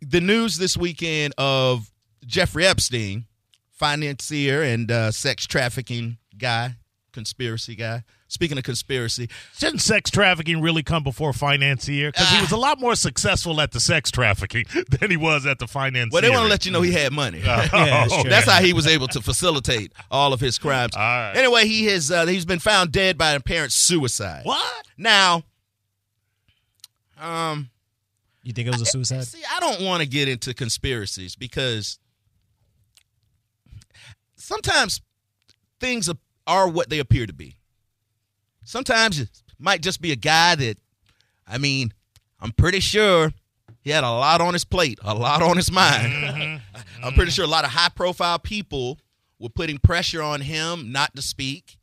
the news this weekend of Jeffrey Epstein, financier and uh, sex trafficking guy, conspiracy guy. Speaking of conspiracy, Shouldn't sex trafficking really come before financier? Because he was a lot more successful at the sex trafficking than he was at the financier. well, they want to let you know he had money. Yeah, that's true. That's how he was able to facilitate all of his crimes. All right. Anyway, he has uh, he's been found dead by an apparent suicide. What? Now, um, You think it was a suicide? See, I don't want to get into conspiracies because sometimes things are- are what they appear to be. Sometimes it might just be a guy that, I mean, I'm pretty sure he had a lot on his plate, a lot on his mind. Mm-hmm. I'm pretty sure a lot of high profile people were putting pressure on him not to speak.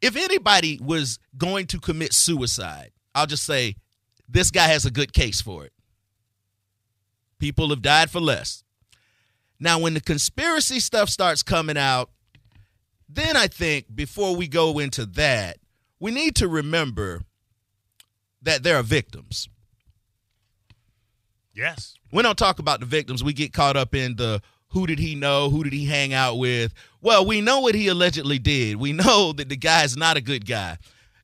If anybody was going to commit suicide, I'll just say this guy has a good case for it. People have died for less. Now, when the conspiracy stuff starts coming out, then I think before we go into that, we need to remember that there are victims. Yes. We don't talk about the victims. We get caught up in the who did he know? Who did he hang out with? Well, we know what he allegedly did. We know that the guy is not a good guy.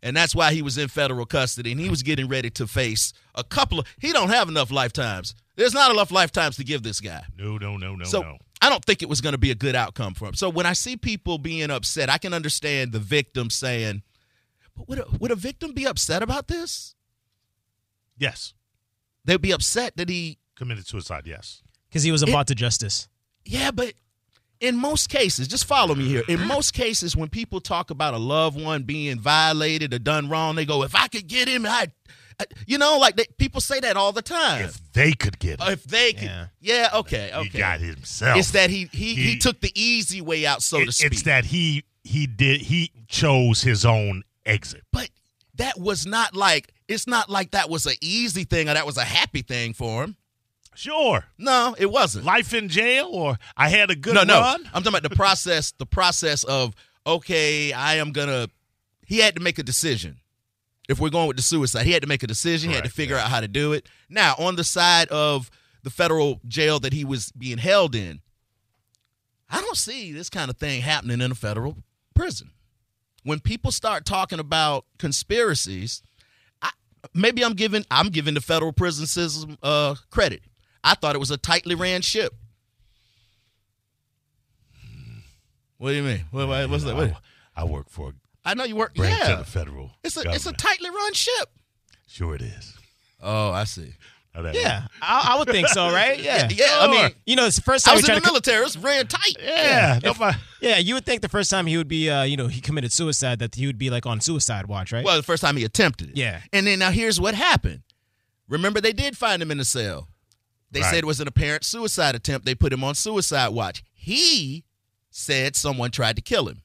And that's why he was in federal custody and he was getting ready to face a couple of he don't have enough lifetimes. There's not enough lifetimes to give this guy. No, no, no, no, So no. I don't think it was going to be a good outcome for him. So when I see people being upset, I can understand the victim saying, "But would a, would a victim be upset about this? Yes. They'd be upset that he, Committed suicide, yes. Because he was about to justice. yeah, but in most cases, just follow me here. In most cases, when people talk about a loved one being violated or done wrong, they go, "If I could get him, I." I you know, like they, people say that all the time. If they could get him, if they could, yeah, Yeah. okay, okay. he got himself. It's that he he, he He- took the easy way out, so to speak. It's that he he did he chose his own exit. but that was not like it's not like that was an easy thing or that was a happy thing for him. Sure. No, it wasn't. Life in jail or I had a good no, no. run. I'm talking about the process. The process of okay, I am gonna. He had to make a decision. If we're going with the suicide, he had to make a decision. he had to figure yeah. out how to do it. Now, on the side of the federal jail that he was being held in, I don't see this kind of thing happening in a federal prison. When people start talking about conspiracies, I, maybe I'm giving I'm giving the federal prison system uh, credit. I thought it was a tightly ran ship. What do you mean? What, what- what's that? What? I, I work for I know you work. branch Yeah, of the federal. it's a it's a tightly run ship. Sure, it is. Oh, I see. Now Yeah, I, I would think so, right? Yeah. Yeah, I mean, You know, it's the first I time was he in the to. military. It's ran tight. Yeah. nobody- yeah, you would think the first time he would be, uh, you know, he committed suicide that he would be like on suicide watch, right? Well, the first time he attempted it. Yeah. And then now here's what happened. Remember, they did find him in the cell. They Right. said it was an apparent suicide attempt. They put him on suicide watch. He said someone tried to kill him.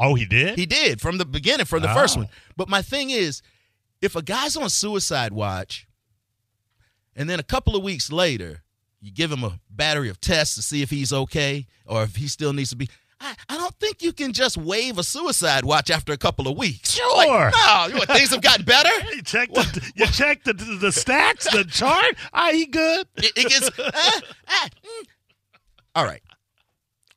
oh, he did. He did from the beginning, from the oh. first Oh. one. But my thing is, if a guy's on suicide watch, and then a couple of weeks later, you give him a battery of tests to see if he's okay or if he still needs to be. I, I don't think you can just wave a suicide watch after a couple of weeks. Sure. Like, no, you know, things have gotten better. you check the you check the, the stats, the chart. Ah, he good. It, it gets. ah, ah, mm. All right.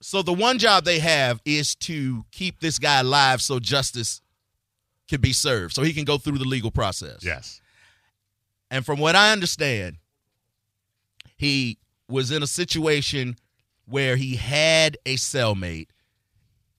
So the one job they have is to keep this guy alive so justice can be served, so he can go through the legal process. Yes. And from what I understand, he was in a situation where he had a cellmate,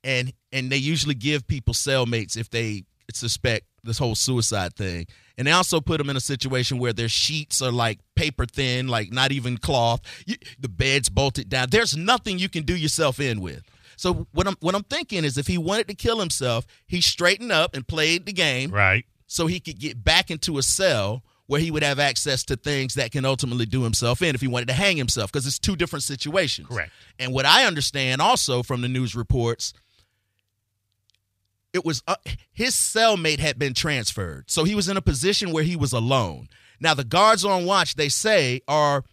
and and they usually give people cellmates if they suspect this whole suicide thing. And they also put them in a situation where their sheets are like paper thin, like not even cloth. You, the bed's bolted down. There's nothing you can do yourself in with. So what I'm what I'm thinking is if he wanted to kill himself, he straightened up and played the game Right. so he could get back into a cell where he would have access to things that can ultimately do himself in if he wanted to hang himself because it's two different situations. Correct. And what I understand also from the news reports it was uh, his cellmate had been transferred. So he was in a position where he was alone. Now the guards on watch they say are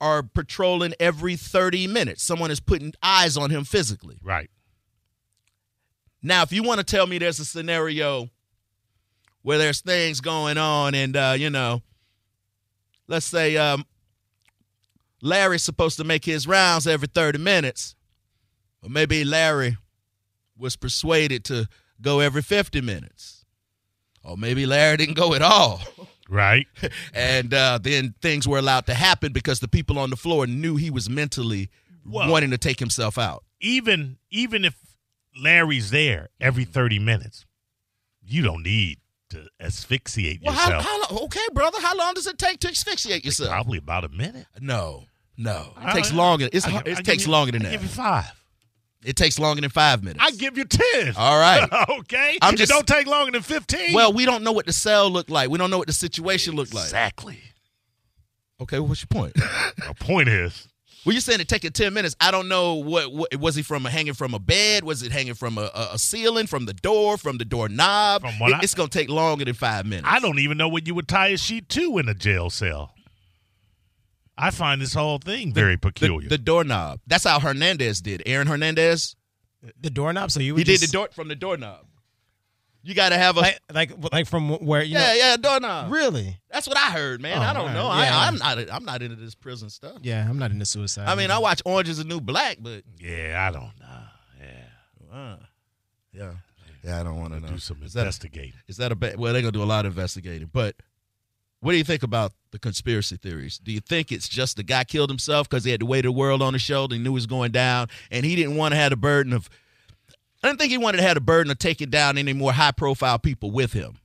are patrolling every 30 minutes. Someone is putting eyes on him physically. Right. Now, if you want to tell me there's a scenario where there's things going on, and uh, you know, let's say um, Larry's supposed to make his rounds every 30 minutes. Or maybe Larry was persuaded to go every 50 minutes. Or maybe Larry didn't go at all. Right. and uh, then things were allowed to happen because the people on the floor knew he was mentally Well- wanting to take himself out. Even even if Larry's there every 30 minutes, you don't need to asphyxiate Well, yourself. how long, okay, brother, how long does it take to asphyxiate yourself? Probably about a minute. No, no, it I- takes longer. It's, I- it I takes longer than I give you five. It takes longer than five minutes. I give you 10. All right. okay. I'm just- it don't take longer than 15. Well, we don't know what the cell looked like. We don't know what the situation looked like. exactly. Okay, well, what's your point? My point is, well, you're saying it taking ten minutes. I don't know what, what was he from hanging from a bed? Was it hanging from a, a, a ceiling? From the door? From the doorknob? From what It- I- it's gonna take longer than five minutes. I don't even know what you would tie a sheet to in a jail cell. I find this whole thing very the, peculiar. the doorknob. That's how Hernandez did. Aaron Hernandez. The doorknob. So you would He did the door from the doorknob. You got to have a like like like from where you yeah know. yeah doorknob. Really? That's what I heard, man. Oh, I don't all know. Yeah. I, I'm not. I'm not into this prison stuff. Yeah, I'm not into suicide. I mean, I watch Orange Is the New Black, but yeah, I don't know. Yeah. uh, yeah, yeah, I don't want to. Do some Is that, investigating. is that a bad? Well, they're gonna do a lot of investigating. But what do you think about the conspiracy theories? Do you think it's just the guy killed himself because he had to weight of the world on his shoulder, he knew he was going down, and he didn't want to have the burden of. I didn't think he wanted to have the burden of taking down any more high-profile people with him.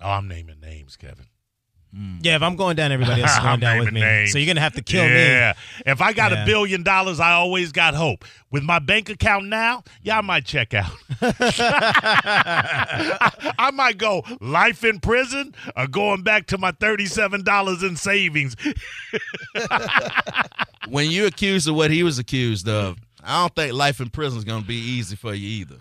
Oh, I'm naming names, Kevin. Mm. yeah, if I'm going down, everybody else is going down with me. names. So you're gonna have to kill me. yeah. If I got Yeah. a billion dollars, I always got hope. With my bank account now, yeah, I might check out. I, I might go life in prison or going back to my thirty-seven dollars in savings. when you accused of what he was accused of, I don't think life in prison is going to be easy for you either.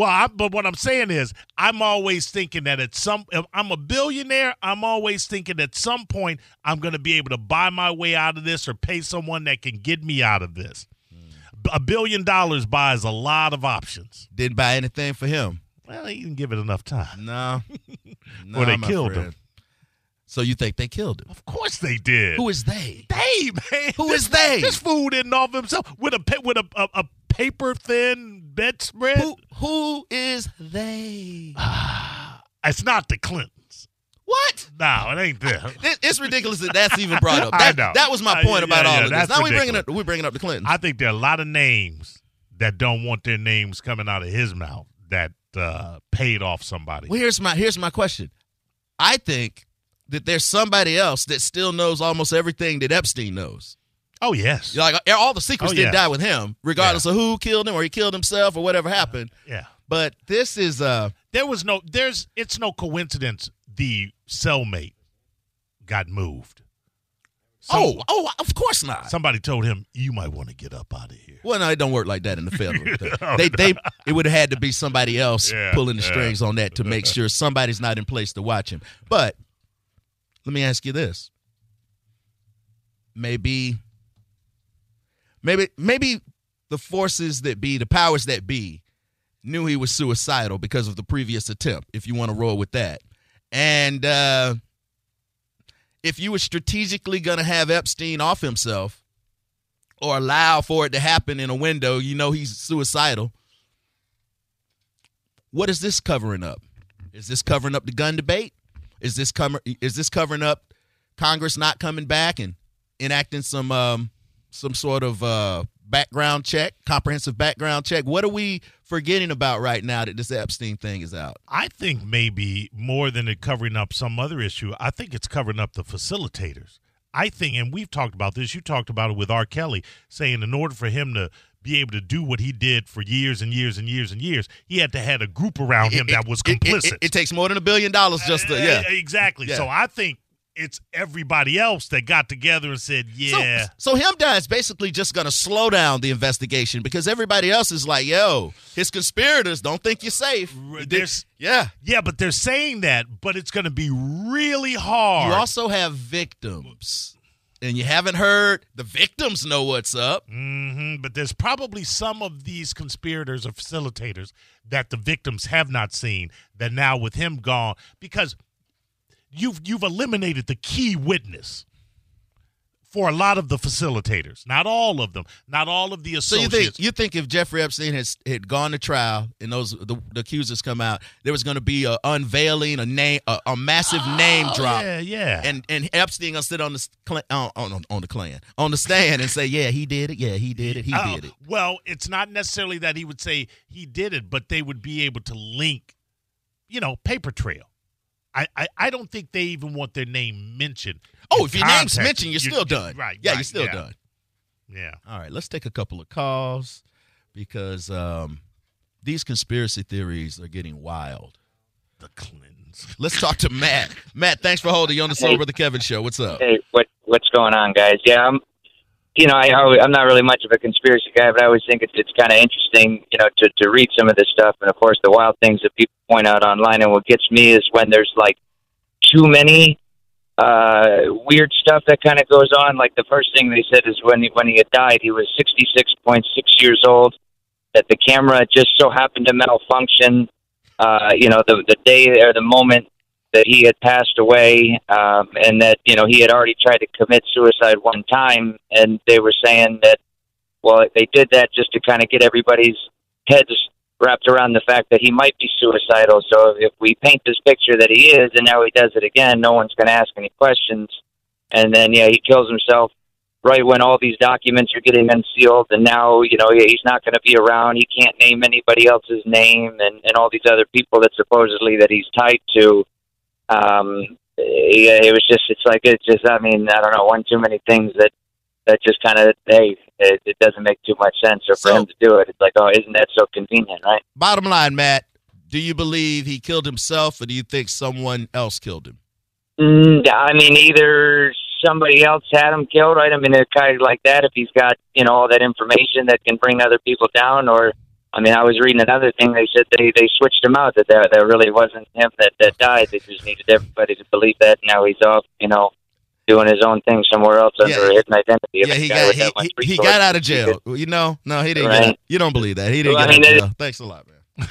Well, I, but what I'm saying is, I'm always thinking that at some, if I'm a billionaire. I'm always thinking at some point I'm going to be able to buy my way out of this or pay someone that can get me out of this. A billion dollars buys a lot of options. Didn't buy anything for him. Well, you can give it enough time. No. no Or they killed friend. him. So you think they killed him? Of course they did. Who is they? they, man? Who this, is they? This fool didn't off himself with a with a, a, a paper thin bedspread. Who who is they? It's not the Clintons. What? No, it ain't them. It- It's ridiculous that that's even brought up. I That, know. that was my Uh, point yeah, about yeah, all of this. Now we bringing up we bringing up the Clintons. I think there are a lot of names that don't want their names coming out of his mouth that uh, paid off somebody. well, here's my here's my question. I think that there's somebody else that still knows almost everything that Epstein knows. Oh yes, Like all the secrets Oh, didn't yeah. die with him, regardless of who killed him or he killed himself or whatever happened. yeah. But this is uh There was no. There's. It's no coincidence. The cellmate got moved. Some- oh oh of course not. Somebody told him you might want to get up out of here. Well, no, it don't work like that in the federal. they they it would have had to be somebody else Yeah, pulling the yeah. strings on that to make sure somebody's not in place to watch him. But let me ask you this: maybe, maybe, maybe the forces that be, the powers that be, knew he was suicidal because of the previous attempt. If you want to roll with that, and uh, if you were strategically going to have Epstein off himself or allow for it to happen in a window, you know he's suicidal. What is this covering up? Is this covering up the gun debate? Is this cover, is this covering up Congress not coming back and enacting some um, some sort of uh, background check, comprehensive background check? What are we forgetting about right now that this Epstein thing is out? I think maybe more than it covering up some other issue, I think it's covering up the facilitators. I think, and we've talked about this, you talked about it with R. Kelly, saying in order for him to be able to do what he did for years and years and years and years, he had to have a group around him It- that was it- it- complicit. It, it takes more than a billion dollars just to Uh, yeah. exactly. Yeah. So I think it's everybody else that got together and said, "Yeah, So, so him dying is basically just going to slow down the investigation because everybody else is like, "Yo, his conspirators don't think you're safe." Yeah. yeah," but they're saying that, but it's going to be really hard. You also have victims, and you haven't heard the victims know what's up. hmm but there's probably some of these conspirators or facilitators that the victims have not seen. That now with him gone, because you've you've eliminated the key witness for a lot of the facilitators, not all of them, not all of the So you associates. think you think if Jeffrey Epstein has had gone to trial and those the, the accusers come out, there was going to be a unveiling, a name, a, a massive oh, name Oh, drop, Yeah, yeah. and and Epstein gonna sit on the on, on on the clan on the stand and say, yeah, he did it, yeah, he did it, he Oh, did it. Well, it's not necessarily that he would say he did it, but they would be able to link, you know, paper trail. I, I, I don't think they even want their name mentioned. Oh, if your name's mentioned, you're You- still done. Right. Yeah, right, you're still yeah, done. Yeah. All right, let's take a couple of calls because um, these conspiracy theories are getting wild. The Clintons. Let's talk to Matt. Matt, thanks for holding you on the Soul Brother Kevin show. What's up? Hey, what what's going on, guys? Yeah, I'm. You know, I, I'm not really much of a conspiracy guy, but I always think it's it's kind of interesting, you know, to to read some of this stuff. And of course, the wild things that people point out online. And what gets me is when there's like too many uh weird stuff that kind of goes on. Like the first thing they said is when he, when he had died, he was 66.6 years old. That the camera just so happened to malfunction. Uh, you know, the the day or the moment that he had passed away, um, and that you know he had already tried to commit suicide one time, and they were saying that well they did that just to kind of get everybody's heads wrapped around the fact that he might be suicidal. So if we paint this picture that he is, and now he does it again, no one's going to ask any questions. And then yeah, he kills himself right when all these documents are getting unsealed, and now you know he's not going to be around. He can't name anybody else's name, and and all these other people that supposedly that he's tied to um yeah, it was just it's like it's just I mean I don't know one too many things that that just kind of hey it, it doesn't make too much sense or for So- him to do it. It's like oh isn't that so convenient right? Bottom line, Matt, do you believe he killed himself or do you think someone else killed him? mm, I mean either somebody else had him killed right? I mean kind of like that if he's got you know all that information that can bring other people down or I mean I was reading another thing they said they they switched him out that that, that really wasn't him that that died they just needed everybody to believe that now he's off you know doing his own thing somewhere else Yeah. under a hidden identity yeah, he got he, he, he got out of jail. You know, no, he didn't get Right. out. You don't believe that. He didn't Well, get I out mean, of it- jail. Thanks a lot, man.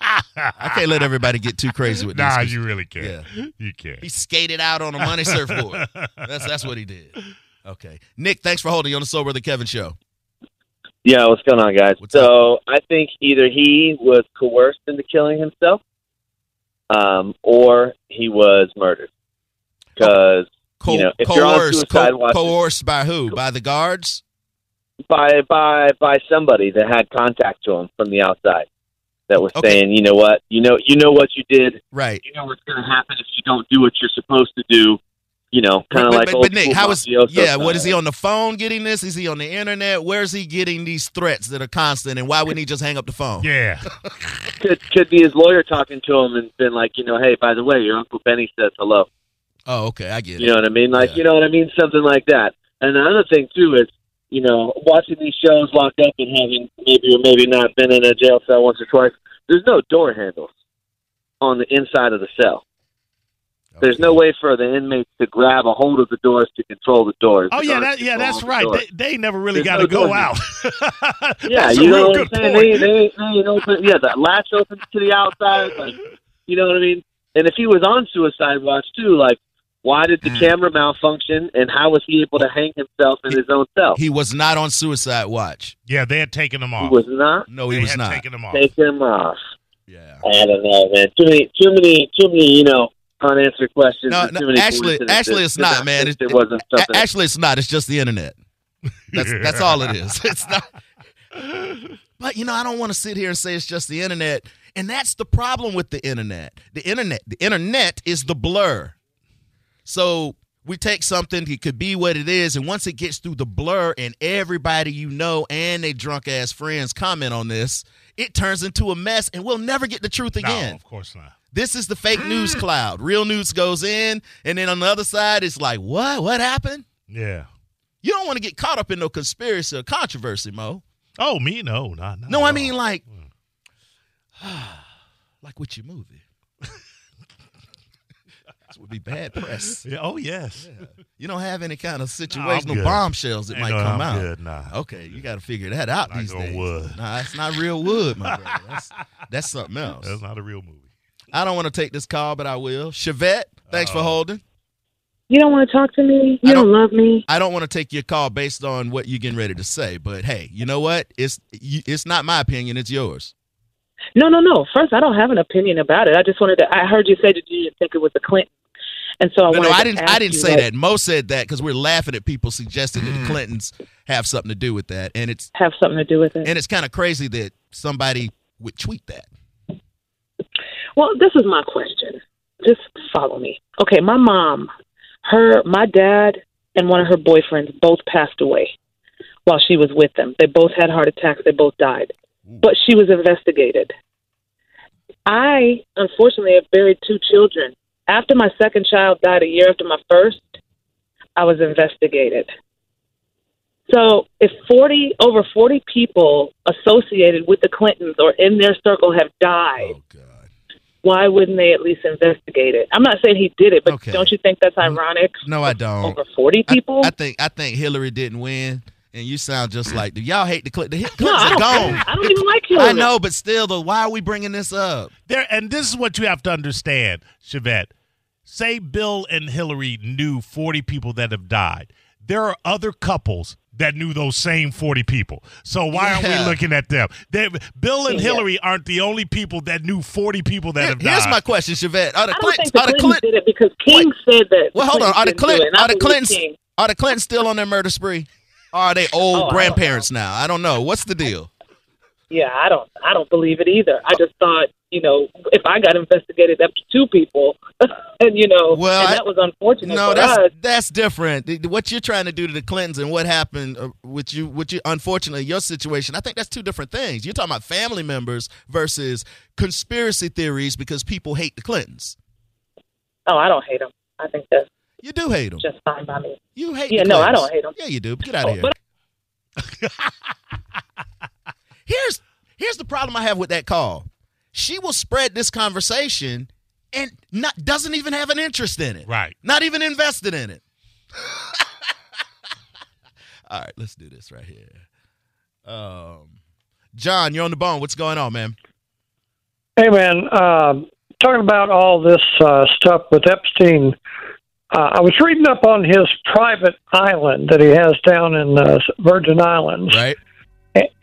I can't let everybody get too crazy with Nah, these. you really can't. Yeah. You can't. He skated out on a money surfboard. That's that's what he did. Okay. Nick, thanks for holding you on the Sober the Kevin show. Yeah, what's going on, guys? What's so I think either he was coerced into killing himself, um, or he was murdered. Because Co- You know, if you're on coerced, suicide co- watch- coerced by who? By the guards? by by by somebody that had contact to him from the outside, that was Okay. saying, you know what, you know, you know what you did. Right. You know what's going to happen if you don't do what you're supposed to do. You know, kind of like but, old but Nick, how is mafioso yeah? What is he on the phone getting this? Is he on the internet? Where's he getting these threats that are constant? And why wouldn't he just hang up the phone? Yeah. Could could be his lawyer talking to him and been like, you know, hey, by the way, your uncle Benny says hello. Oh, okay, I get You it. You know what I mean? Like, Yeah. you know what I mean? Something like that. And the other thing too is, you know, watching these shows locked up and having maybe or maybe not been in a jail cell once or twice. There's no door handles on the inside of the cell. There's no way for the inmates to grab a hold of the doors to control the doors. Oh The yeah, that, yeah, that's the right. doors. They, they never really got to no go out. Yeah, that's you know what I'm saying? They, they, they open. Yeah, the latch opens to the outside. Like, you know what I mean? And if he was on suicide watch too, like, why did the Mm. camera malfunction, and how was he able to hang himself in his own cell? He was not on suicide watch. yeah, they had taken them off. He was not. No, they he was had not. taken them off. Take him off. Yeah. I don't know, man. Too many, too many, too many. You know, unanswered questions. No, no, actually- actually, it's not, man. It, It- it wasn't something. actually, it's not. It's just the internet. That's that's all it is. It's not. But you know, I don't want to sit here and say it's just the internet, and that's the problem with the internet. The internet, the internet is the blur. So we take something, it could be what it is, and once it gets through the blur, and everybody you know and they drunk ass friends comment on this, it turns into a mess, and we'll never get the truth again. No, of course not. This is the fake news mm. cloud. Real news goes in, and then on the other side, it's like, what? What happened? Yeah. You don't want to get caught up in no conspiracy or controversy, Mo. Oh, me? No, not. not No, I all. mean like, mm. like with your movie. This would be bad press. Yeah, oh yes. You don't have any kind of I'm situational good. bombshells that Ain't might no, come I'm out. Good, nah. Okay, you got to figure that out Not these gonna days. wood. Nah, it's not real wood, my brother. That's, that's something else. That's not a real movie. I don't want to take this call, but I will. Chevette, thanks for Uh-oh. holding. You don't want to talk to me. You don't, don't- love me. I don't want to take your call based on what you're getting ready to say, but hey, you know what? It's it's not my opinion; it's yours. No, no, no. First, I don't have an opinion about it. I just wanted to. I heard you say that you didn't think it was the Clinton, and so I No, no, I didn't. I didn't say like, that. Mo said that because we're laughing at people suggesting that the mm. Clintons have something to do with that, and it's Have something to do with it. and it's kind of crazy that somebody would tweet that. Well, this is my question. Just follow me. Okay, my mom, her, my dad, and one of her boyfriends both passed away while she was with them. They both had heart attacks. They both died, but she was investigated. I unfortunately have buried two children. After my second child died a year after my first, I was investigated. So, if 40 over 40 people associated with the Clintons or in their circle have died, Oh God. why wouldn't they at least investigate it? I'm not saying he did it, but Okay. don't you think that's mm-hmm. ironic? No, I don't. Over 40 I- people? I, think I think Hillary didn't win, and you sound just like the y'all hate the Clintons. The no, Clintons I are don't, gone. I don't even like you. I know, but still, though, why are we bringing this up? There, and this is what you have to understand, Chevette. Say Bill and Hillary knew 40 people that have died. There are other couples that knew those same 40 people. So why aren't we looking at them? They, Bill and Yeah. Hillary aren't the only people that knew 40 people that Here- have died. here's my question, Chevette. Are the I don't Clintons? think the Are the Clintons Clintons? did it because King said that. Well, hold on. Are the Clintons didn't do Clintons? it, and I Are the believe Clintons? Are the Clintons still on their murder spree? Are they old Oh, grandparents now? I don't know. What's the deal? Yeah, I don't. I don't believe it either. I just thought, you know, if I got investigated up to two people, and you know, Well, and I- that was unfortunate No, that's us. that's different. What you're trying to do to the Clintons and what happened uh, with you, with you, unfortunately, your situation. I think that's two different things. You're talking about family members versus conspiracy theories because people hate the Clintons. Oh, I don't hate them. I think that's You do hate them. just fine by me. You hate. Him. Yeah, no, I don't hate 'em. Yeah, you do. Get out of Oh, here. but- here's here's the problem I have with that call. She will spread this conversation and not doesn't even have an interest in it. Right. Not even invested in it. All right, let's do this right here. Um, John, you're on the bone. What's going on, man? Hey, man, um, talking about all this uh, stuff with Epstein, uh, I was reading up on his private island that he has down in the Virgin Islands. Right.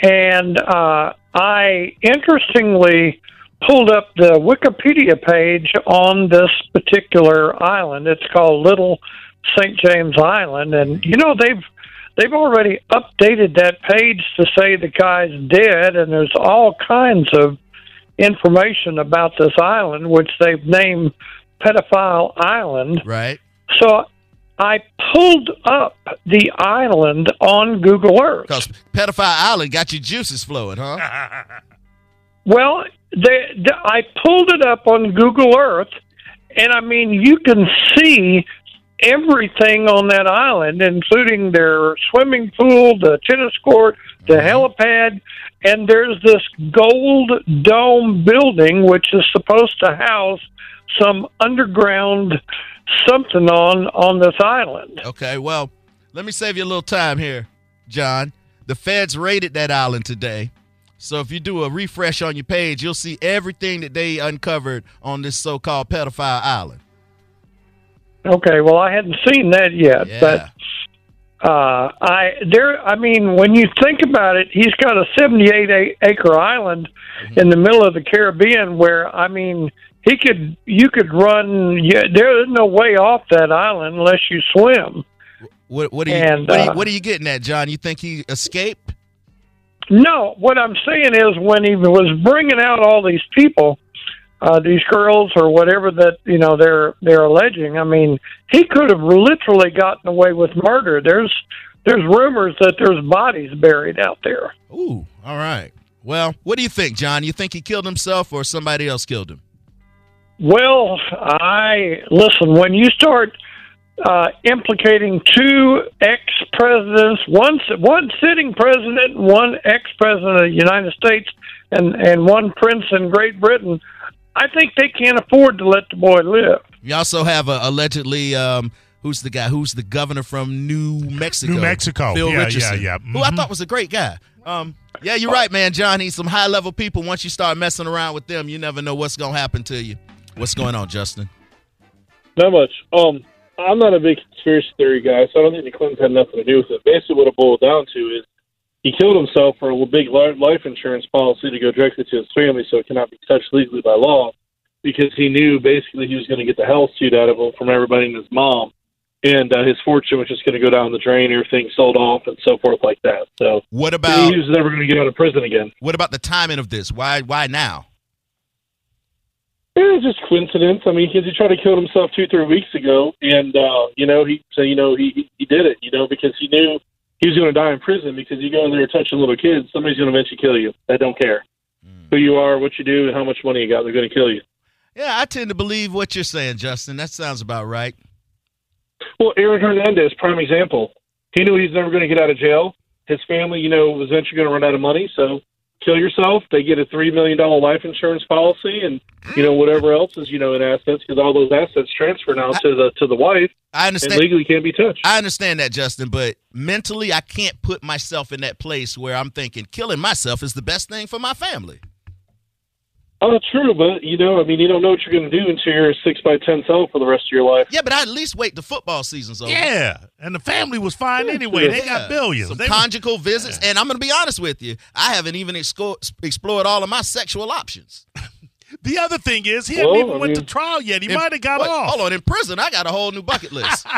And uh, I interestingly pulled up the Wikipedia page on this particular island. It's called Little St. James Island, and you know they've they've already updated that page to say the guy's dead, and there's all kinds of information about this island, which they've named Pedophile Island. Right. So I pulled up the island on Google Earth. Because Pedophile Island got your juices flowing, huh? Well, they, they, I pulled it up on Google Earth, and I mean, you can see everything on that island, including their swimming pool, the tennis court, the mm-hmm. helipad, and there's this gold dome building which is supposed to house some underground something on on this island. Okay, well, let me save you a little time here, John. The feds raided that island today. So if you do a refresh on your page, you'll see everything that they uncovered on this so-called pedophile island. Okay, well, I hadn't seen that yet, Yeah. but uh, I there. I mean, when you think about it, he's got a 78 acre island in the middle of the Caribbean, where I mean, he could you could run. Yeah, there is no way off that island unless you swim. What, what, are you, And, what, are you, uh, what are you getting at, John? You think he escaped? No, what I'm saying is when he was bringing out all these people, uh, these girls or whatever that you know they're they're alleging. I mean, he could have literally gotten away with murder. There's there's rumors that there's bodies buried out there. Ooh, all right. Well, what do you think, John? You think he killed himself or somebody else killed him? Well, I listen when you start uh, implicating two ex presidents, one one sitting president, one ex president of the United States, and and one prince in Great Britain. I think they can't afford to let the boy live. You also have uh, allegedly, um, who's the guy? Who's the governor from New Mexico? New Mexico. Bill Yeah, yeah, Richardson. yeah. Who I Mhm. thought was a great guy. Um, yeah, you're right, man. John, he's some high level people. Once you start messing around with them, you never know what's gonna happen to you. What's going on, Justin? Not much. Um, I'm not a big conspiracy theory guy, so I don't think the Clintons had nothing to do with it. Basically, what it boiled down to is he killed himself for a big life insurance policy to go directly to his family, so it cannot be touched legally by law, because he knew basically he was going to get the hell suit out of him from everybody and his mom, and uh, his fortune was just going to go down the drain, everything sold off, and so forth like that. So What about he was never going to get out of prison again. what about the timing of this? Why why now? It was just coincidence. I mean, because he tried to kill himself two, three weeks ago, and uh, you know, he so you know he he- he did it, you know, because he knew he was going to die in prison. Because you go in there touching little kids, somebody's going to eventually kill you. They don't care who you are, what you do, and how much money you got. They're going to kill you. Yeah, I tend to believe what you're saying, Justin. That sounds about right. Well, Aaron Hernandez, prime example. He knew he's never going to get out of jail. His family, you know, was eventually going to run out of money, so kill yourself. They get a three million dollar life insurance policy, and you know whatever else is you know in assets because all those assets transfer now to the to the wife I and understand. legally can't be touched. I understand that, Justin, but mentally, I can't put myself in that place where I'm thinking killing myself is the best thing for my family. Oh, true, but you know, I mean, you don't know what you're going to do until you're a six by ten cell for the rest of your life. Yeah, but I at least wait the football season's over. Yeah, and the family was fine anyway. They got billions. Some They- conjugal visits, and I'm going to be honest with you. I haven't even exco- explored all of my sexual options. the other thing is, he Well, hadn't even I went to trial yet. He might have got what? off. Hold on, in prison, I got a whole new bucket list.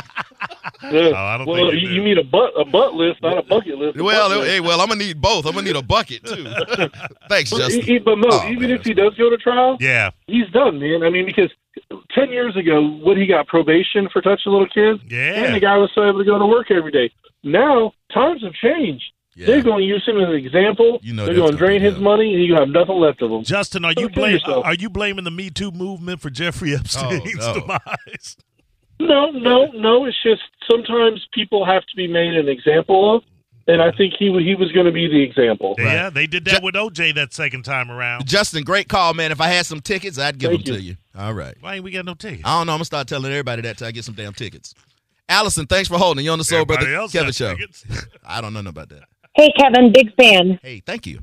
Yeah. Oh, I don't well, think you, you you do. mean a butt a butt list, not a bucket list. a well, butt list. hey, well, I'm gonna need both. I'm gonna need a bucket too. Thanks, But, Justin. he- he- but Mo, Oh, even man, if he does go to trial, Yeah, he's done, man. I mean, because ten years ago, what he got probation for touching little kids, and yeah. the guy was still able to go to work every day. Now times have changed. Yeah. They're going to use him as an example. You know they're going to drain his money, and you have nothing left of him. Justin, are you blame, are you blaming the Me Too movement for Jeffrey oh, Epstein's no. demise? No, no, no. It's just sometimes people have to be made an example of, and I think he he was going to be the example. Yeah, they did that Ju- with OJ that second time around. Justin, great call, man. If I had some tickets, I'd give Thank them you. to you. All right. Why ain't we got no tickets? I don't know. I'm gonna start telling everybody that till I get some damn tickets. Allison, thanks for holding. You on the Soul Everybody Brother Kevin has show. tickets. I don't know about that. Hey, Kevin, big fan. Hey, thank you.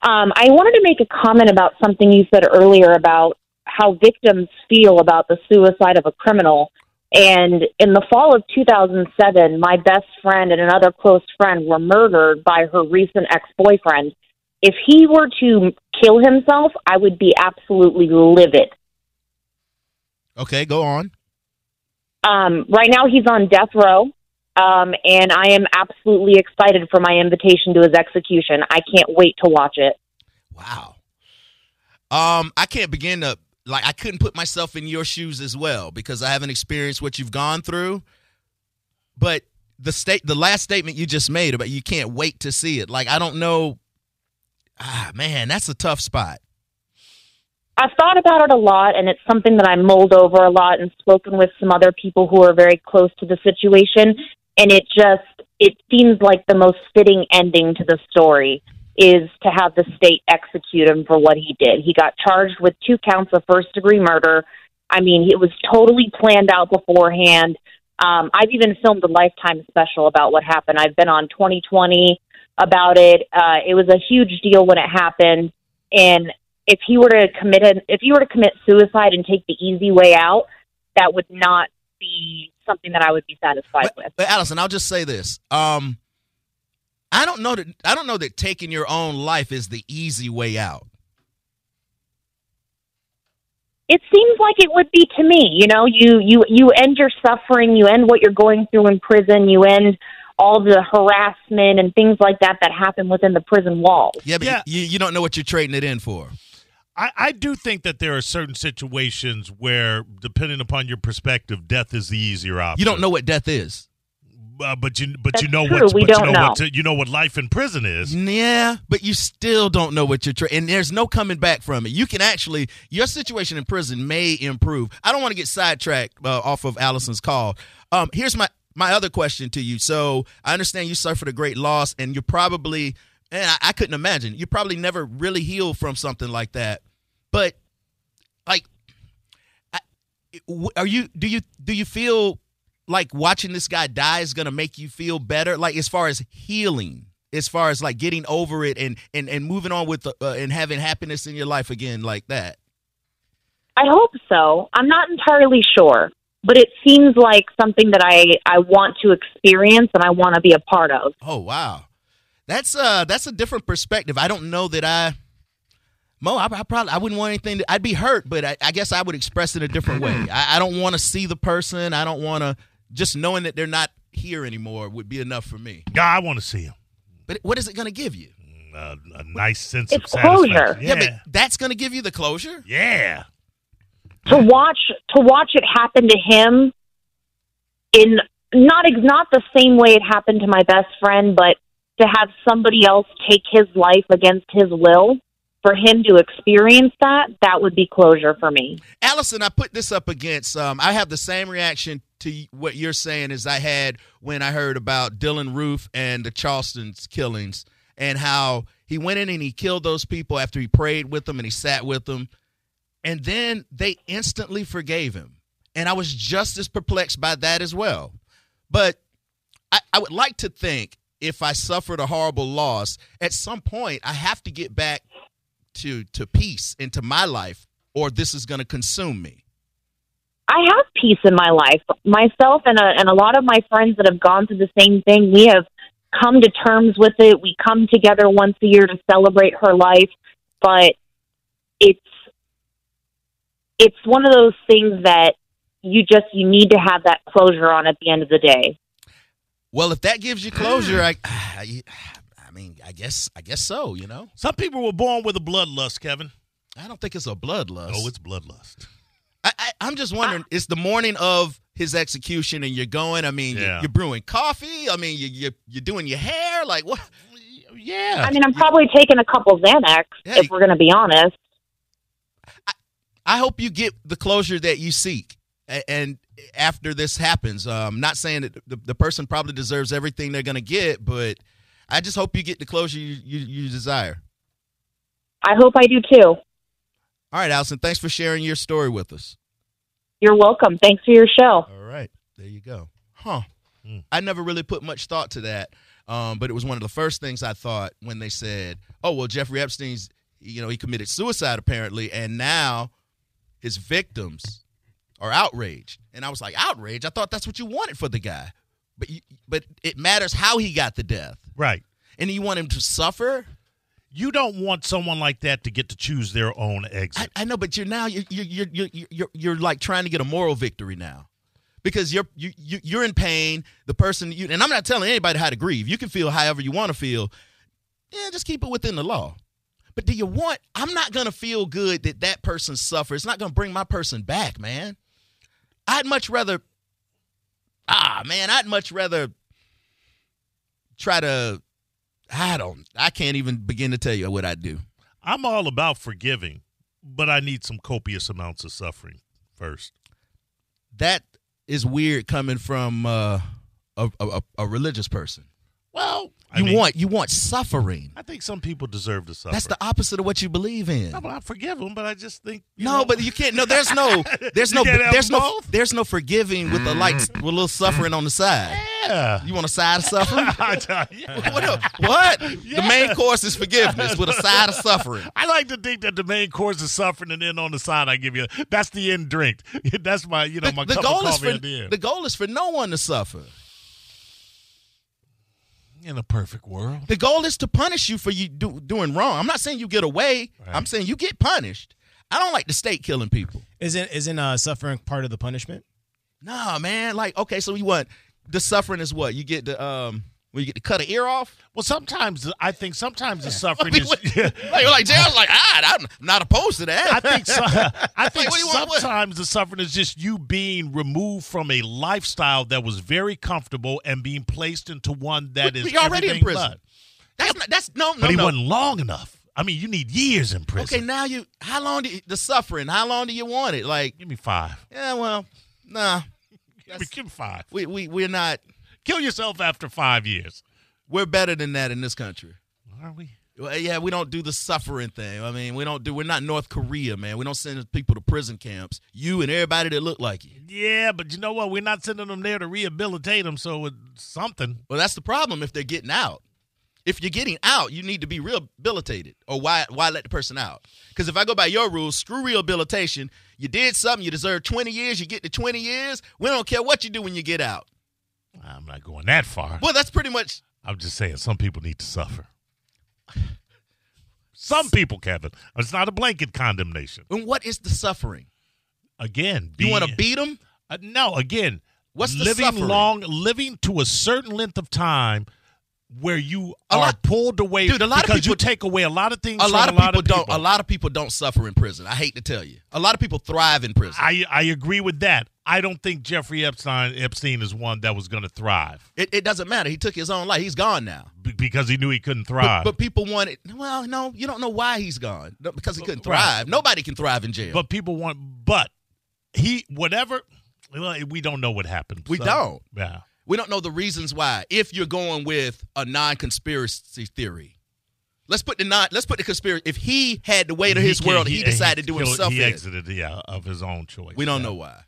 Um, I wanted to make a comment about something you said earlier about how victims feel about the suicide of a criminal. And in the fall of 2007, my best friend and another close friend were murdered by her recent ex boyfriend. If he were to kill himself, I would be absolutely livid. Okay, go on. Um, right now, he's on death row, um, and I am absolutely excited for my invitation to his execution. I can't wait to watch it. Wow. Um, I can't begin to like I couldn't put myself in your shoes as well because I haven't experienced what you've gone through. But the state the last statement you just made about you can't wait to see it. Like I don't know Ah man, that's a tough spot. I've thought about it a lot, and it's something that I mulled over a lot and spoken with some other people who are very close to the situation. And it just it seems like the most fitting ending to the story is to have the state execute him for what he did. He got charged with two counts of first degree murder. I mean, it was totally planned out beforehand. Um, I've even filmed a lifetime special about what happened. I've been on 2020 about it. Uh, it was a huge deal when it happened, and if he were to commit an, if he were to commit suicide and take the easy way out, that would not be something that I would be satisfied But, with. but Allison, I'll just say this. Um I don't know that I don't know that taking your own life is the easy way out. It seems like it would be to me. You know, you you you end your suffering, you end what you're going through in prison, you end all the harassment and things like that that happen within the prison walls. Yeah, but Yeah. You, you don't know what you're trading it in for. I, I do think that there are certain situations where, depending upon your perspective, death is the easier option. You don't know what death is. uh, but you but you know true. what We you don't know, know. what you know what life in prison is. Yeah, but you still don't know what you're trading, and there's no coming back from it. You can actually, your situation in prison may improve. I don't want to get sidetracked uh, off of Allison's call. Um, here's my my other question to you. So I understand you suffered a great loss, and you're probably, and I, I couldn't imagine you probably never really healed from something like that. But like, I, are you? Do you do you feel like watching this guy die is going to make you feel better? Like as far as healing, as far as like getting over it and and and moving on with the, uh, and having happiness in your life again, like that. I hope so. I'm not entirely sure. but it seems like something that I I want to experience and I want to be a part of. Oh wow, that's uh that's a different perspective. I don't know that I. Mo, I, I probably I wouldn't want anything. To, I'd be hurt, but I, I guess I would express it a different way. I, I don't want to see the person. I don't want to just knowing that they're not here anymore would be enough for me. Yeah, I want to see him. But what is it going to give you? Uh, a nice sense It's of satisfaction. closure. Yeah, Yeah, but that's going to give you the closure. yeah. to watch to watch it happen to him in not ex- not the same way it happened to my best friend, but to have somebody else take his life against his will, for him to experience that, that would be closure for me. Allison, I put this up against. Um, I have the same reaction to what you're saying as I had when I heard about Dylann Roof and the Charleston's killings and how he went in and he killed those people after he prayed with them and he sat with them, and then they instantly forgave him. And I was just as perplexed by that as well. But I, I would like to think if I suffered a horrible loss, at some point I have to get back to to peace into my life, or this is going to consume me. I have peace in my life. Myself and a, and a lot of my friends that have gone through the same thing, we have come to terms with it. We come together once a year to celebrate her life, but it's it's one of those things that you just you need to have that closure on at the end of the day. Well, if that gives you closure, I, I, I mean, I guess, I guess so. You know, Some people were born with a bloodlust, Kevin. I don't think it's a bloodlust. Oh, it's bloodlust. I, I, I'm just wondering. it's the morning of his execution, and you're going. I mean, you're, Yeah. you're brewing coffee. I mean, you, you're you're doing your hair. Like what? Yeah. I mean, I'm probably taking a couple Xanax Yeah, if we're going to be honest. I hope you get the closure that you seek. A- And after this happens, um, not saying that the, the person probably deserves everything they're going to get, but I just hope you get the closure you, you, you desire. I hope I do too. All right, Allison, thanks for sharing your story with us. You're welcome. Thanks for your show. All right, there you go. Huh. Hmm. I never really put much thought to that, um, but it was one of the first things I thought when they said, "Oh, well, Jeffrey Epstein's, you know, he committed suicide apparently, and now his victims are outraged." And I was like, "Outraged? I thought that's what you wanted for the guy." But you, but it matters how he got the death, right. and you want him to suffer. You don't want someone like that to get to choose their own exit. I, I know, but you're now you're you're you're you're, you're, you're like trying to get a moral victory now. Because you're you, you you're in pain. The person you and I'm not telling anybody how to grieve. You can feel however you want to feel. Yeah, just keep it within the law. But do you want? I'm not gonna feel good that that person suffers. It's not gonna bring my person back, man. I'd much rather. Ah, man, I'd much rather try to. I don't. I can't even begin to tell you what I'd do. I'm all about forgiving, but I need some copious amounts of suffering first. that is weird coming from uh, a, a a religious person. Well, I You mean, want you want suffering. I think some people deserve to suffer. That's the opposite of what you believe in. No, but I forgive them, but I just think you No, know- but you can't. No, there's no, there's no, there's no, both? there's no forgiving with a mm. light, with a little suffering on the side. yeah. You want a side of suffering? I tell you. what? What? The main course is forgiveness with a side of suffering. I like to think that the main course is suffering, and then on the side I give you that's the end drink. That's my you know my The, the cup goal of is for the the goal is for no one to suffer. In a perfect world, The goal is to punish you for you do, doing wrong. I'm not saying you get away. Right. I'm saying you get punished. I don't like the state killing people. Isn't isn't uh, suffering part of the punishment? Nah, man. Like, okay, so you want the suffering is what you get the um when you get to cut an ear off. well, sometimes I think sometimes the suffering I mean, is. what- like, like Jared's like, ah, I'm not opposed to that. I think so, I think what do you want- what? sometimes the suffering is just you being removed from a lifestyle that was very comfortable and being placed into one that But is you're already in prison. but. that's not, that's no no But he no. wasn't long enough. I mean, you need years in prison. Okay, now you how long do you, the suffering? How long do you want it? Like, give me five. yeah, well, nah. Give me, give me five. We we we're not Kill yourself after five years. we're better than that in this country. Are we? Well, yeah, we don't do the suffering thing. I mean, we don't do. We're not North Korea, man. We don't send people to prison camps. You and everybody that look like you. Yeah, but you know what? We're not sending them there to rehabilitate them, so it's something. Well, that's the problem if they're getting out. if you're getting out, you need to be rehabilitated, or why why let the person out? Because if I go by your rules, screw rehabilitation. You did something, you deserve 20 years. You get to 20 years. We don't care what you do when you get out. I'm not going that far. Well, that's pretty much. I'm just saying some people need to suffer. Some people, Kevin. It's not a blanket condemnation. And what is the suffering? Again, You want to beat them? Uh, no, again, What's the living suffering? long, living to a certain length of time where you A are lot- pulled away Dude, a lot of because you people- take away a lot of things. A from lot of a lot people of don't. people. A lot of people don't suffer in prison. I hate to tell you. A lot of people thrive in prison. I I agree with that. I don't think Jeffrey Epstein Epstein is one that was going to thrive it, it doesn't matter. He took his own life. He's gone now. because he knew he couldn't thrive. but people want it. Well, no, you don't know why he's gone. Because he couldn't Right. thrive. Nobody can thrive in jail. But people want, but he whatever. Well, we don't know what happened. We So, don't. Yeah. We don't know the reasons why. If you're going with a non-conspiracy theory, let's put the non. Let's put the conspiracy. If he had the weight of his He- world, he, decided to do himself He in. exited, yeah, of his own choice. We don't yeah. know why.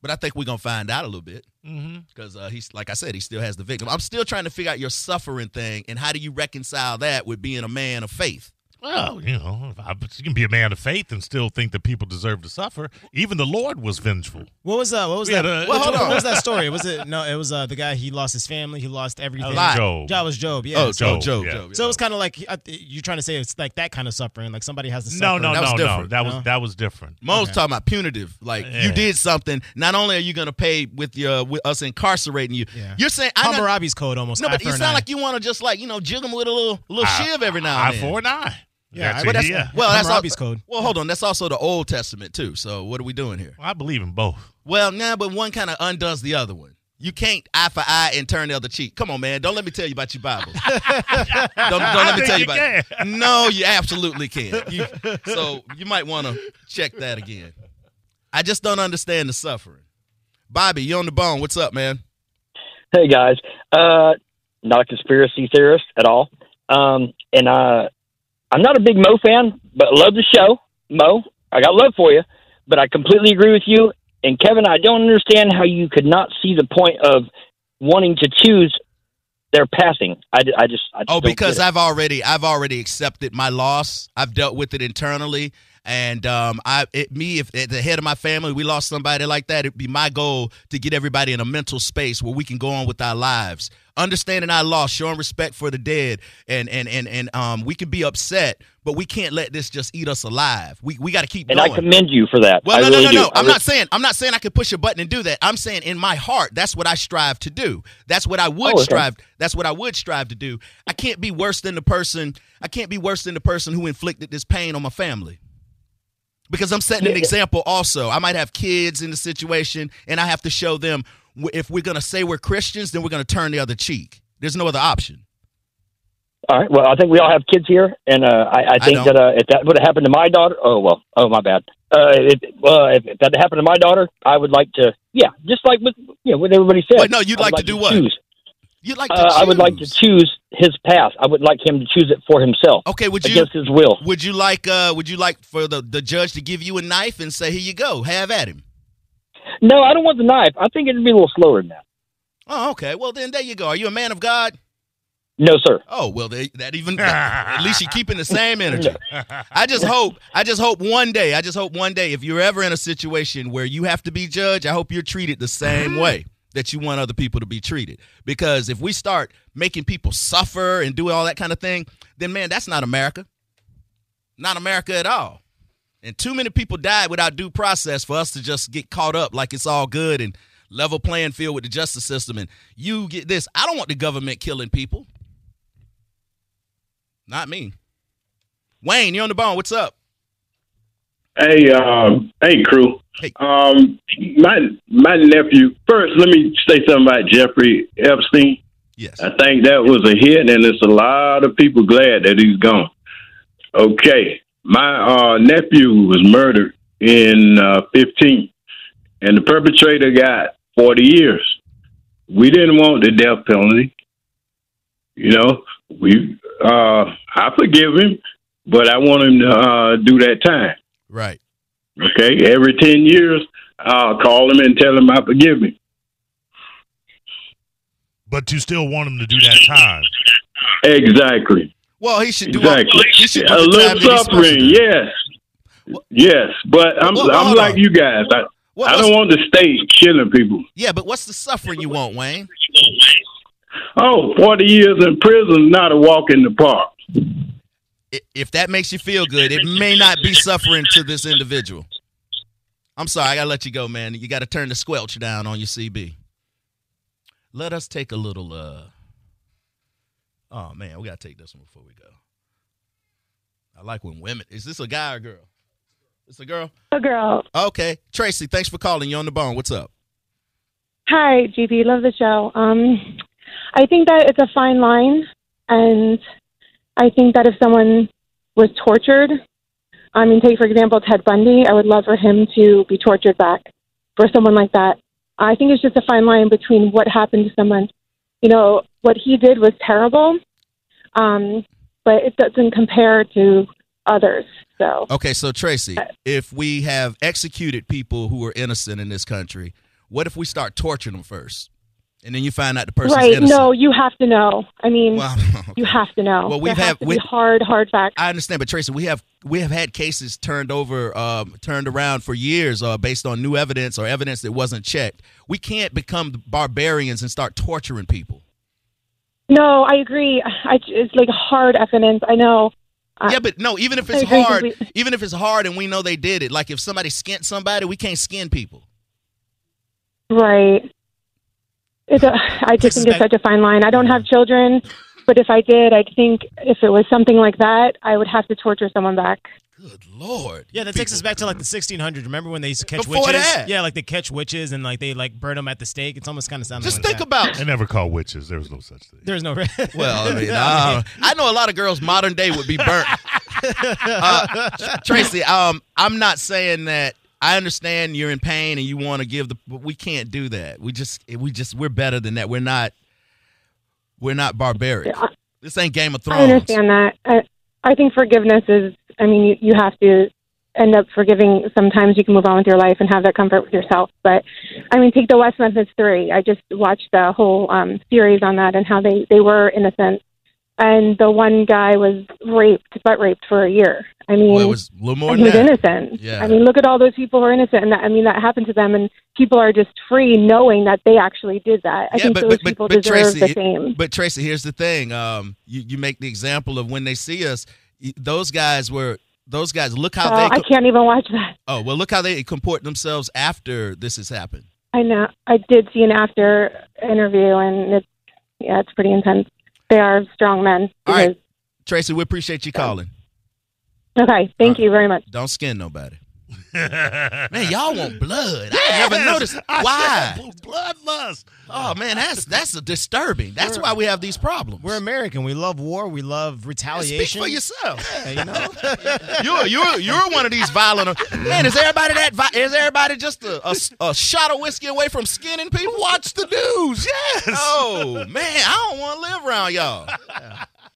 But I think we're gonna find out a little bit because uh, he's like I said, he still has the victim. I'm still trying to figure out your suffering thing and how do you reconcile that with being a man of faith? Well, you know, I- you can be a man of faith and still think that people deserve to suffer. Even the Lord was vengeful. What was uh? What was We that? a- Well, which- hold what was that story? Was it no? It was uh the guy. He lost his family. He lost everything. Lot. Job. That was Job. Yeah. oh, so, Joe, Joe, yeah. Joe. so it was kind of like you're trying to say it's like that kind of suffering. Like somebody has to suffer. No, no, That was no, no. different. That was No? that was different. Mo's Okay. talking about punitive. Like Yeah. you did something. Not only are you going to pay with your with us incarcerating you, Yeah. you're saying I know, Hammurabi's code almost. no, eye but for you an sound eye. like you want to just like you know jig them with a little little shiv every now Eye and then. for an eye. Yeah, That's I- it, Well, that's, yeah. well, that's Hammurabi's al- code. Well, hold on. That's also the Old Testament too. So what are we doing here? Well, I believe in both. Well, nah, but one kind of undoes the other one. You can't eye for eye and turn the other cheek. Come on, man. Don't let me tell you about your Bible. don't don't I let me tell you you about can. No, you absolutely can. You, so you might want to check that again. I just don't understand the suffering. Bobby, you on the bone. What's up, man? Hey guys, uh, not a conspiracy theorist at all, um, and uh, I'm not a big Mo fan, but love the show. Mo, I got love for you, but I completely agree with you. And Kevin, I don't understand how you could not see the point of wanting to choose their passing. I, I just, I just Oh, because. I've already I've already accepted my loss. I've dealt with it internally, and um, I it, me if at the head of my family we lost somebody like that, it'd be my goal to get everybody in a mental space where we can go on with our lives, understanding our loss, showing respect for the dead, and and and and um, we can be upset, but we can't let this just eat us alive. We we got to keep and going. I commend you for that. Well, no, really no, no, no. I'm not saying I'm not saying I could push a button and do that. I'm saying in my heart, that's what I strive to do. That's what I would Oh, okay. strive. That's what I would strive to do. I can't be worse than the person. I can't be worse than the person who inflicted this pain on my family. Because I'm setting an example. Also, I might have kids in the situation, and I have to show them if we're going to say we're Christians, then we're going to turn the other cheek. There's no other option. All right. Well, I think we all have kids here, and uh, I, I I think don't. that uh, if that would have happened to my daughter, oh well, oh my bad. Uh, if, well, if, if that happened to my daughter, I would like to, yeah, just like with you know what everybody said. Wait, no, you'd I would like to do what? Choose. You'd like to Uh, I would like to choose. Choose his path. I would like him to choose it for himself Okay, would you against his will. Would you like uh would you like for the, the judge to give you a knife and say, Here you go, have at him? No, I don't want the knife. I think it'd be a little slower than that. Oh, okay. Well then there you go. Are you a man of God? No, sir. Oh, well they, that even at least you're keeping the same energy. I just hope I just hope one day, I just hope one day if you're ever in a situation where you have to be judged, I hope you're treated the same way that you want other people to be treated. Because if we start making people suffer and do all that kind of thing, then man, that's not America. Not America at all. And too many people died without due process for us to just get caught up like it's all good and level playing field with the justice system. And you get this. I don't want the government killing people. Not me. Wayne, you're on the bone. What's up? Hey, um, hey, crew. Hey. Um, my my nephew. First, let me say something about Jeffrey Epstein. Yes. I think that was a hit, and it's a lot of people glad that he's gone. Okay, my uh, nephew was murdered in uh, 15, and the perpetrator got 40 years. We didn't want the death penalty. You know, we uh, I forgive him, but I want him to uh, do that time. Right. Okay, every 10 years, I'll call him and tell him I forgive him. But you still want him to do that time. Exactly. Well, he should do Exactly. He should do A little that he's supposed to suffering, do. yes. Yes, but I'm Well, I'm like on. you guys. I, Well, I don't want the state killing people. Yeah, but what's the suffering you want, Wayne? Oh, 40 years in prison, not a walk in the park. I- If that makes you feel good, it may not be suffering to this individual. I'm sorry, I gotta let you go, man. You gotta turn the squelch down on your CB. Let us take a little uh Oh man, we gotta take this one before we go. I like when women is this a guy or girl? It's a girl? A girl. Okay. Tracy, thanks for calling. You're on the bone. What's up? Hi, GB. Love the show. Um, I think that it's a fine line, and I think that if someone was tortured, I mean, take for example Ted Bundy. I would love for him to be tortured back. For someone like that, I think it's just a fine line between what happened to someone. You know, what he did was terrible, um, but it doesn't compare to others. So Okay, so Tracy, if we have executed people who are innocent in this country, what if we start torturing them first? And then you find out the person's right? innocent. No, you have to know. I mean, Well, you have to know. Well, we've there had- have we- hard, hard facts. I understand, but Tracy, we have we have had cases turned over, um, turned around for years, uh, based on new evidence or evidence that wasn't checked. We can't become barbarians and start torturing people. No, I agree. I, it's like hard evidence. I know. Yeah, but no, even if it's hard, completely. even if it's hard and we know they did it, like if somebody skinned somebody, we can't skin people. Right. It's a, I just think it's such a fine line. I don't have children, but if I did, I think if it was something like that, I would have to torture someone back. Good lord. Yeah, that takes us back to like the 1600s. Remember when they used to catch Before witches? that. Yeah, like they catch witches and like they like burn them at the stake. It's almost kind of sounding Just like think that. about They never call witches. There was no such thing. There's no. Well, I mean, uh, I know a lot of girls modern day would be burnt. uh, Tracy, um, I'm not saying that. I understand you're in pain and you want to give the, but we can't do that. We just, we just, we're better than that. We're not, we're not barbaric. This ain't Game of Thrones. I understand that. I, I think forgiveness is. I mean, you, you have to end up forgiving. Sometimes you can move on with your life and have that comfort with yourself. But I mean, take the West Memphis Three. I just watched the whole um, series on that and how they they were innocent, and the one guy was raped, butt raped for a year. I mean, Well, it was a little more and he was that. innocent. Yeah. I mean, look at all those people who are innocent, and that, I mean that happened to them, and people are just free knowing that they actually did that. I Yeah, think but, those but, but, people but deserve Tracy, the same. but Tracy, here's the thing. Um, you, you make the example of when they see us. Those guys were those guys. Look how Uh, they. I can't even watch that. Oh well, look how they comport themselves after this has happened. I know. I did see an after interview, and it's yeah, it's pretty intense. They are strong men. All right, Tracy, we appreciate you calling. Okay, thank you very much. Don't skin nobody. Man, y'all want blood. I never noticed why. Bloodlust. Oh man, that's that's a disturbing. That's why we have these problems. We're American. We love war. We love retaliation. Speak for yourself. Yeah, you know. you're you're you're one of these violent. Man, is everybody that? Vi- is everybody just a, a, a shot of whiskey away from skinning people? Watch the news. Yes. Oh man, I don't want to live around y'all.